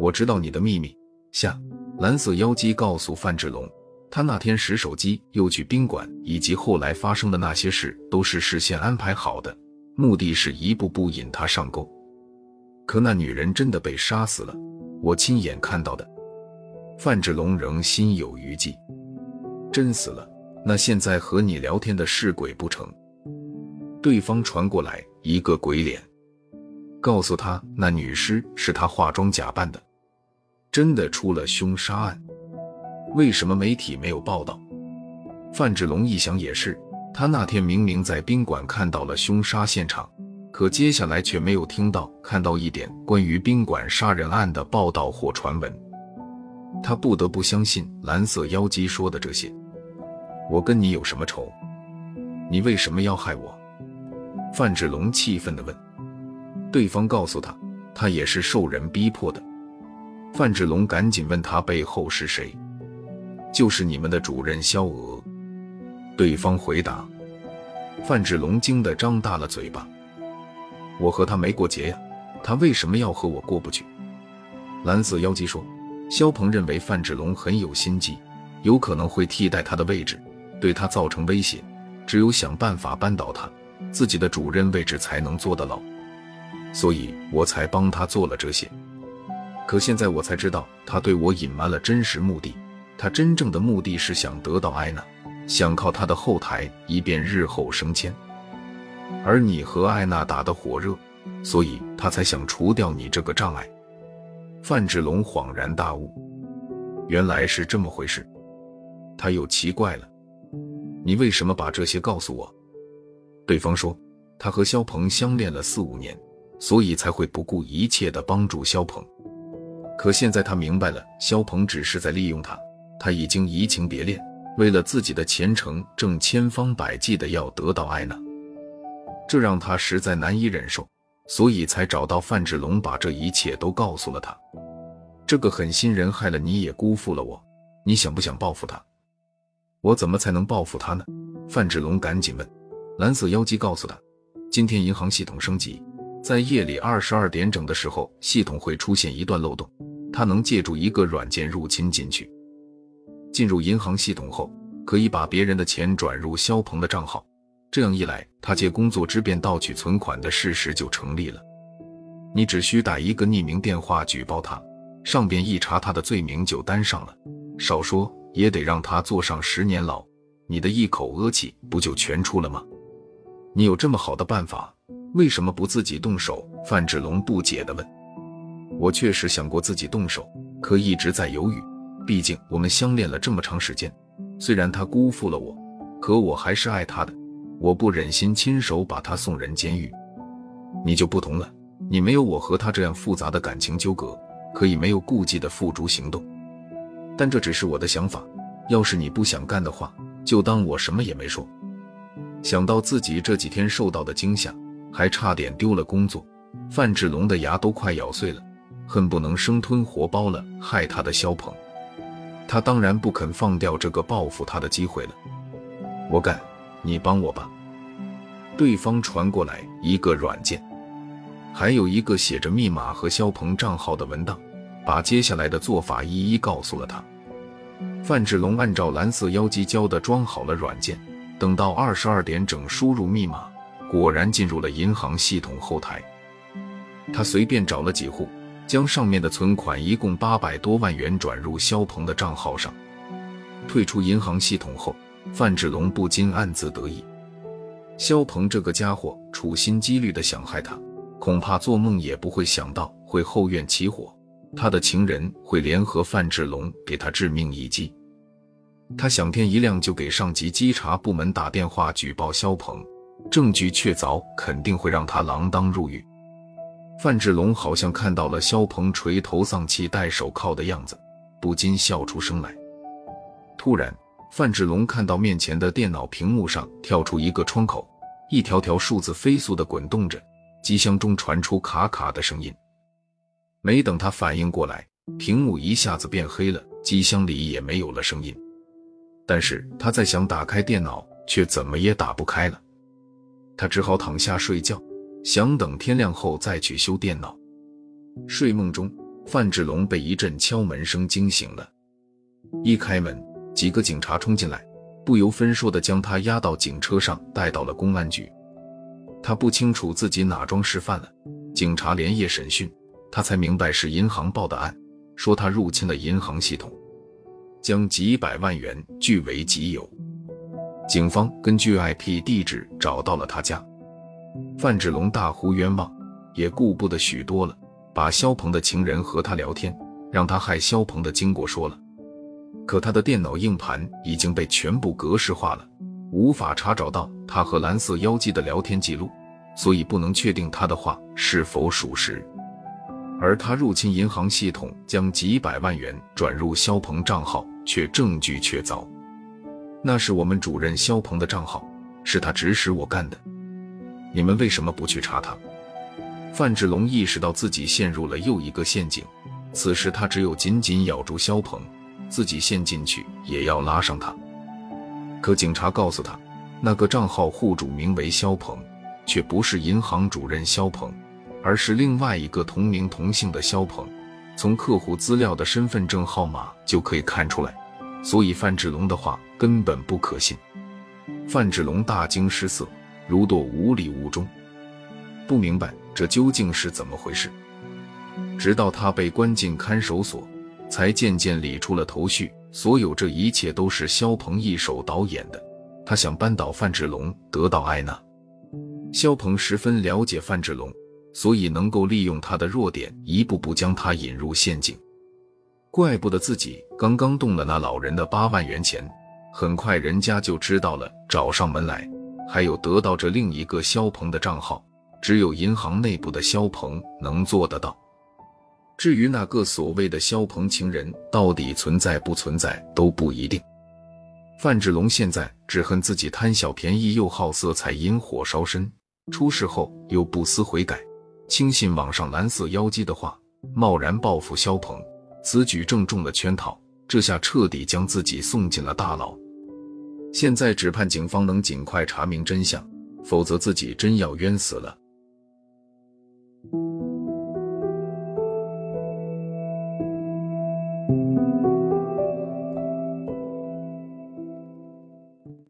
我知道你的秘密。下，蓝色妖姬告诉范志龙，他那天拾手机又去宾馆，以及后来发生的那些事，都是事先安排好的，目的是一步步引他上钩。可那女人真的被杀死了，我亲眼看到的。范志龙仍心有余悸，真死了？那现在和你聊天的是鬼不成？对方传过来一个鬼脸，告诉他那女尸是他化妆假扮的，真的出了凶杀案。为什么媒体没有报道？范志龙一想也是，他那天明明在宾馆看到了凶杀现场，可接下来却没有听到、看到一点关于宾馆杀人案的报道或传闻。他不得不相信蓝色妖姬说的这些。我跟你有什么仇？你为什么要害我？范志龙气愤地问。对方告诉他，他也是受人逼迫的。范志龙赶紧问他背后是谁？就是你们的主任肖娥。对方回答。范志龙惊得张大了嘴巴。我和他没过节呀，他为什么要和我过不去？蓝色妖姬说。肖鹏认为范志龙很有心机，有可能会替代他的位置，对他造成威胁。只有想办法扳倒他，自己的主任位置才能坐得牢。所以我才帮他做了这些。可现在我才知道，他对我隐瞒了真实目的。他真正的目的是想得到艾娜，想靠他的后台，以便日后升迁。而你和艾娜打得火热，所以他才想除掉你这个障碍。范志龙恍然大悟，原来是这么回事。他又奇怪了：“你为什么把这些告诉我？”对方说：“他和肖鹏相恋了四五年，所以才会不顾一切的帮助肖鹏。可现在他明白了，肖鹏只是在利用他，他已经移情别恋，为了自己的前程，正千方百计的要得到艾娜，这让他实在难以忍受。”所以才找到范志龙，把这一切都告诉了他。这个狠心人害了你，也辜负了我。你想不想报复他？我怎么才能报复他呢？范志龙赶紧问。蓝色妖姬告诉他，今天银行系统升级，在夜里二十二点整的时候，系统会出现一段漏洞。他能借助一个软件入侵进去，进入银行系统后，可以把别人的钱转入肖鹏的账号。这样一来，他借工作之便盗取存款的事实就成立了。你只需打一个匿名电话举报他，上边一查他的罪名就担上了，少说也得让他坐上十年牢。你的一口恶气不就全出了吗？你有这么好的办法，为什么不自己动手？范志龙不解地问。我确实想过自己动手，可一直在犹豫。毕竟我们相恋了这么长时间，虽然他辜负了我，可我还是爱他的。我不忍心亲手把他送人监狱，你就不同了，你没有我和他这样复杂的感情纠葛，可以没有顾忌的付诸行动。但这只是我的想法，要是你不想干的话，就当我什么也没说。想到自己这几天受到的惊吓，还差点丢了工作，范志龙的牙都快咬碎了，恨不能生吞活剥了害他的肖鹏。他当然不肯放掉这个报复他的机会了。我干。你帮我吧。对方传过来一个软件，还有一个写着密码和肖鹏账号的文档，把接下来的做法一一告诉了他。范志龙按照蓝色妖姬教的装好了软件，等到二十二点整输入密码，果然进入了银行系统后台。他随便找了几户，将上面的存款一共八百多万元转入肖鹏的账号上。退出银行系统后。范志龙不禁暗自得意，肖鹏这个家伙处心积虑的想害他，恐怕做梦也不会想到会后院起火，他的情人会联合范志龙给他致命一击。他想天一亮就给上级稽查部门打电话举报肖鹏，证据确凿，肯定会让他锒铛入狱。范志龙好像看到了肖鹏垂头丧气戴手铐的样子，不禁笑出声来。突然。范志龙看到面前的电脑屏幕上跳出一个窗口，一条条数字飞速的滚动着，机箱中传出卡卡的声音。没等他反应过来，屏幕一下子变黑了，机箱里也没有了声音。但是他在想打开电脑，却怎么也打不开了。他只好躺下睡觉，想等天亮后再去修电脑。睡梦中，范志龙被一阵敲门声惊醒了。一开门，几个警察冲进来，不由分说的将他押到警车上，带到了公安局。他不清楚自己哪桩事犯了，警察连夜审讯，他才明白是银行报的案，说他入侵了银行系统，将几百万元据为己有。警方根据 IP 地址找到了他家，范志龙大呼冤枉，也顾不得许多了，把肖鹏的情人和他聊天，让他害肖鹏的经过说了。可他的电脑硬盘已经被全部格式化了，无法查找到他和蓝色妖姬的聊天记录，所以不能确定他的话是否属实。而他入侵银行系统，将几百万元转入肖鹏账号，却证据确凿。那是我们主任肖鹏的账号，是他指使我干的。你们为什么不去查他？范志龙意识到自己陷入了又一个陷阱，此时他只有紧紧咬住肖鹏，自己陷进去也要拉上他。可警察告诉他，那个账号户主名为肖鹏，却不是银行主任肖鹏，而是另外一个同名同姓的肖鹏，从客户资料的身份证号码就可以看出来。所以范志龙的话根本不可信。范志龙大惊失色，如堕无里雾中，不明白这究竟是怎么回事。直到他被关进看守所，才渐渐理出了头绪。所有这一切都是肖鹏一手导演的。他想扳倒范志龙，得到艾娜。肖鹏十分了解范志龙，所以能够利用他的弱点，一步步将他引入陷阱。怪不得自己刚刚动了那老人的八万元钱，很快人家就知道了，找上门来。还有得到这另一个肖鹏的账号，只有银行内部的肖鹏能做得到。至于那个所谓的肖鹏情人到底存在不存在都不一定。范志龙现在只恨自己贪小便宜又好色彩，引火烧身。出事后又不思悔改，轻信网上蓝色妖姬的话，贸然报复肖鹏。此举正中了圈套，这下彻底将自己送进了大牢。现在只盼警方能尽快查明真相，否则自己真要冤死了。